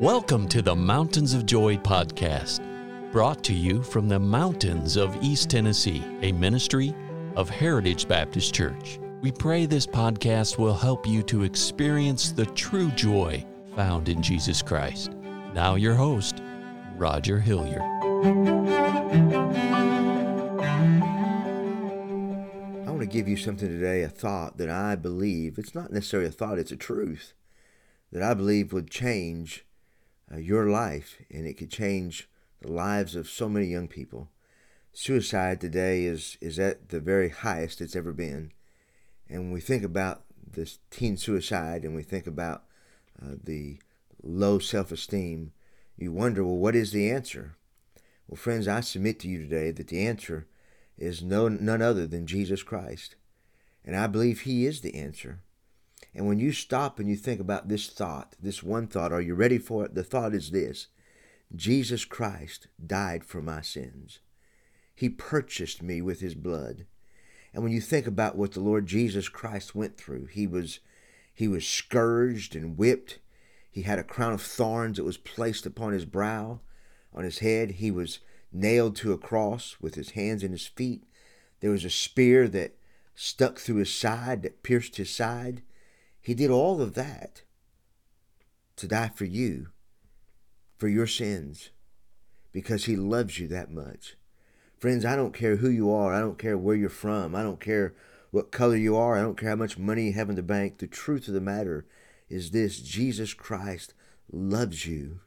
Welcome to the Mountains of Joy podcast, brought to you from the mountains of East Tennessee, a ministry of Heritage Baptist Church. We pray this podcast will help you to experience the true joy found in Jesus Christ. Now, your host, Roger Hilliard. I want to give you something today, a thought that I believe, it's not necessarily a thought, it's a truth that I believe would change uh, your life and it could change the lives of so many young people. Suicide today is, is at the very highest it's ever been. And when we think about this teen suicide and we think about uh, the low self esteem, you wonder, well, what is the answer? Well, friends, I submit to you today that the answer is no, none other than Jesus Christ. And I believe He is the answer. And when you stop and you think about this thought, this one thought, are you ready for it? The thought is this Jesus Christ died for my sins. He purchased me with his blood. And when you think about what the Lord Jesus Christ went through, he was he was scourged and whipped. He had a crown of thorns that was placed upon his brow, on his head. He was nailed to a cross with his hands and his feet. There was a spear that stuck through his side, that pierced his side. He did all of that to die for you, for your sins, because He loves you that much. Friends, I don't care who you are. I don't care where you're from. I don't care what color you are. I don't care how much money you have in the bank. The truth of the matter is this Jesus Christ loves you,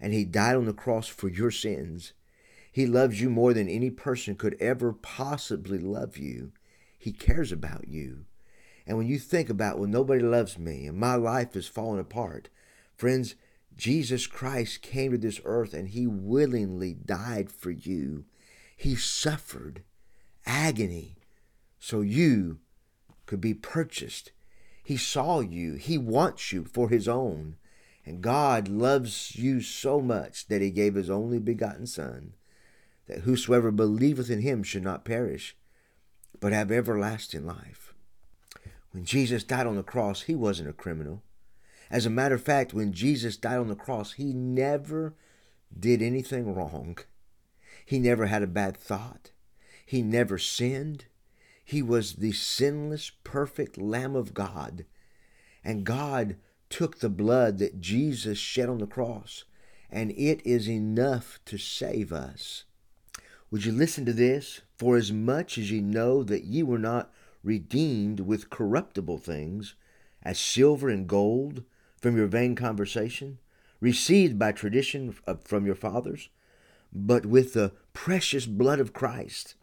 and He died on the cross for your sins. He loves you more than any person could ever possibly love you. He cares about you. And when you think about, well, nobody loves me and my life is falling apart, friends, Jesus Christ came to this earth and he willingly died for you. He suffered agony so you could be purchased. He saw you, he wants you for his own. And God loves you so much that he gave his only begotten Son, that whosoever believeth in him should not perish, but have everlasting life. When Jesus died on the cross, he wasn't a criminal. As a matter of fact, when Jesus died on the cross, he never did anything wrong. He never had a bad thought. He never sinned. He was the sinless, perfect Lamb of God. And God took the blood that Jesus shed on the cross, and it is enough to save us. Would you listen to this? For as much as ye know that ye were not redeemed with corruptible things, as silver and gold from your vain conversation, received by tradition uh, from your fathers, but with the precious blood of Christ,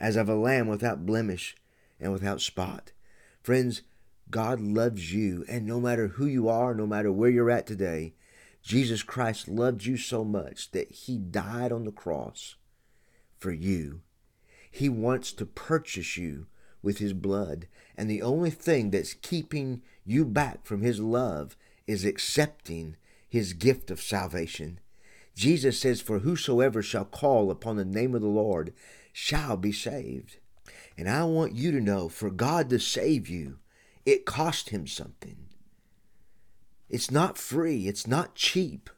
as of a lamb without blemish and without spot. Friends, God loves you, and no matter who you are, no matter where you're at today, Jesus Christ loved you so much that he died on the cross for you. He wants to purchase you with his blood. And the only thing that's keeping you back from his love is accepting his gift of salvation. Jesus says, For whosoever shall call upon the name of the Lord shall be saved. And I want you to know for God to save you, it cost him something. It's not free, it's not cheap.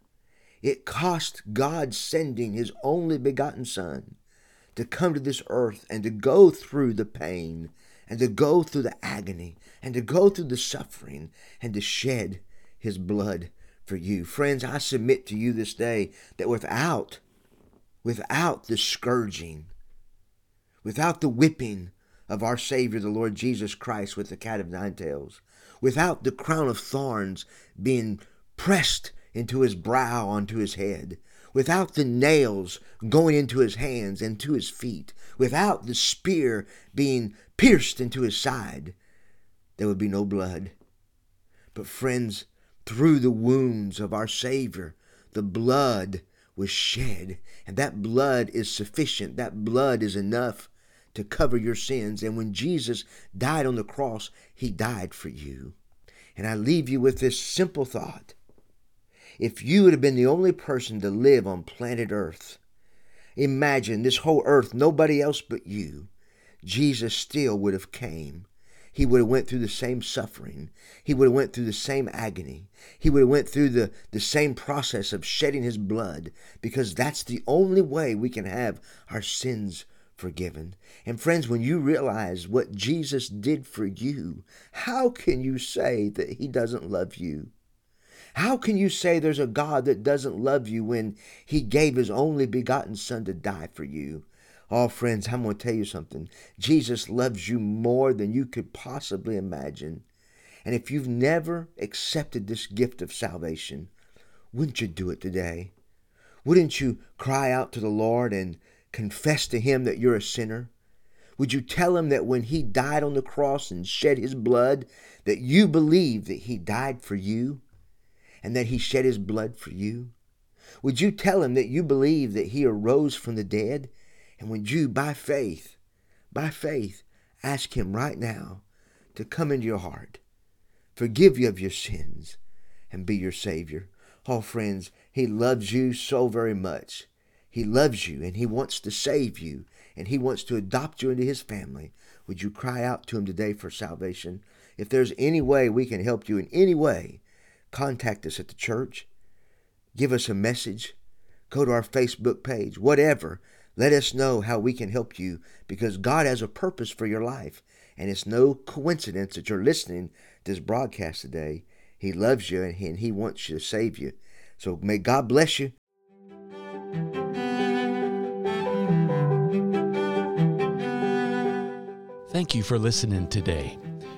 It cost God sending his only begotten Son to come to this earth and to go through the pain and to go through the agony and to go through the suffering and to shed his blood for you. Friends, I submit to you this day that without without the scourging, without the whipping of our Savior, the Lord Jesus Christ, with the cat of nine tails, without the crown of thorns being pressed into his brow onto his head, without the nails going into his hands and to his feet, without the spear being pierced into his side, there would be no blood. But, friends, through the wounds of our Savior, the blood was shed, and that blood is sufficient. That blood is enough to cover your sins. And when Jesus died on the cross, he died for you. And I leave you with this simple thought if you would have been the only person to live on planet Earth, imagine this whole earth, nobody else but you, Jesus still would have came. he would have went through the same suffering. He would have went through the same agony. He would have went through the, the same process of shedding his blood because that's the only way we can have our sins forgiven. And friends, when you realize what Jesus did for you, how can you say that he doesn't love you? How can you say there's a God that doesn't love you when he gave his only begotten son to die for you? Oh, friends, I'm going to tell you something. Jesus loves you more than you could possibly imagine. And if you've never accepted this gift of salvation, wouldn't you do it today? Wouldn't you cry out to the Lord and confess to Him that you're a sinner? Would you tell Him that when He died on the cross and shed His blood, that you believe that He died for you and that He shed His blood for you? Would you tell Him that you believe that He arose from the dead? And would you, by faith, by faith, ask Him right now to come into your heart, forgive you of your sins, and be your Savior? Oh, friends, He loves you so very much he loves you and He wants to save you and He wants to adopt you into His family. Would you cry out to Him today for salvation? If there's any way we can help you in any way, contact us at the church. Give us a message. Go to our Facebook page, whatever. Let us know how we can help you because God has a purpose for your life. And it's no coincidence that you're listening to this broadcast today. He loves you and he, and he wants you to save you. So may God bless you. Thank you for listening today.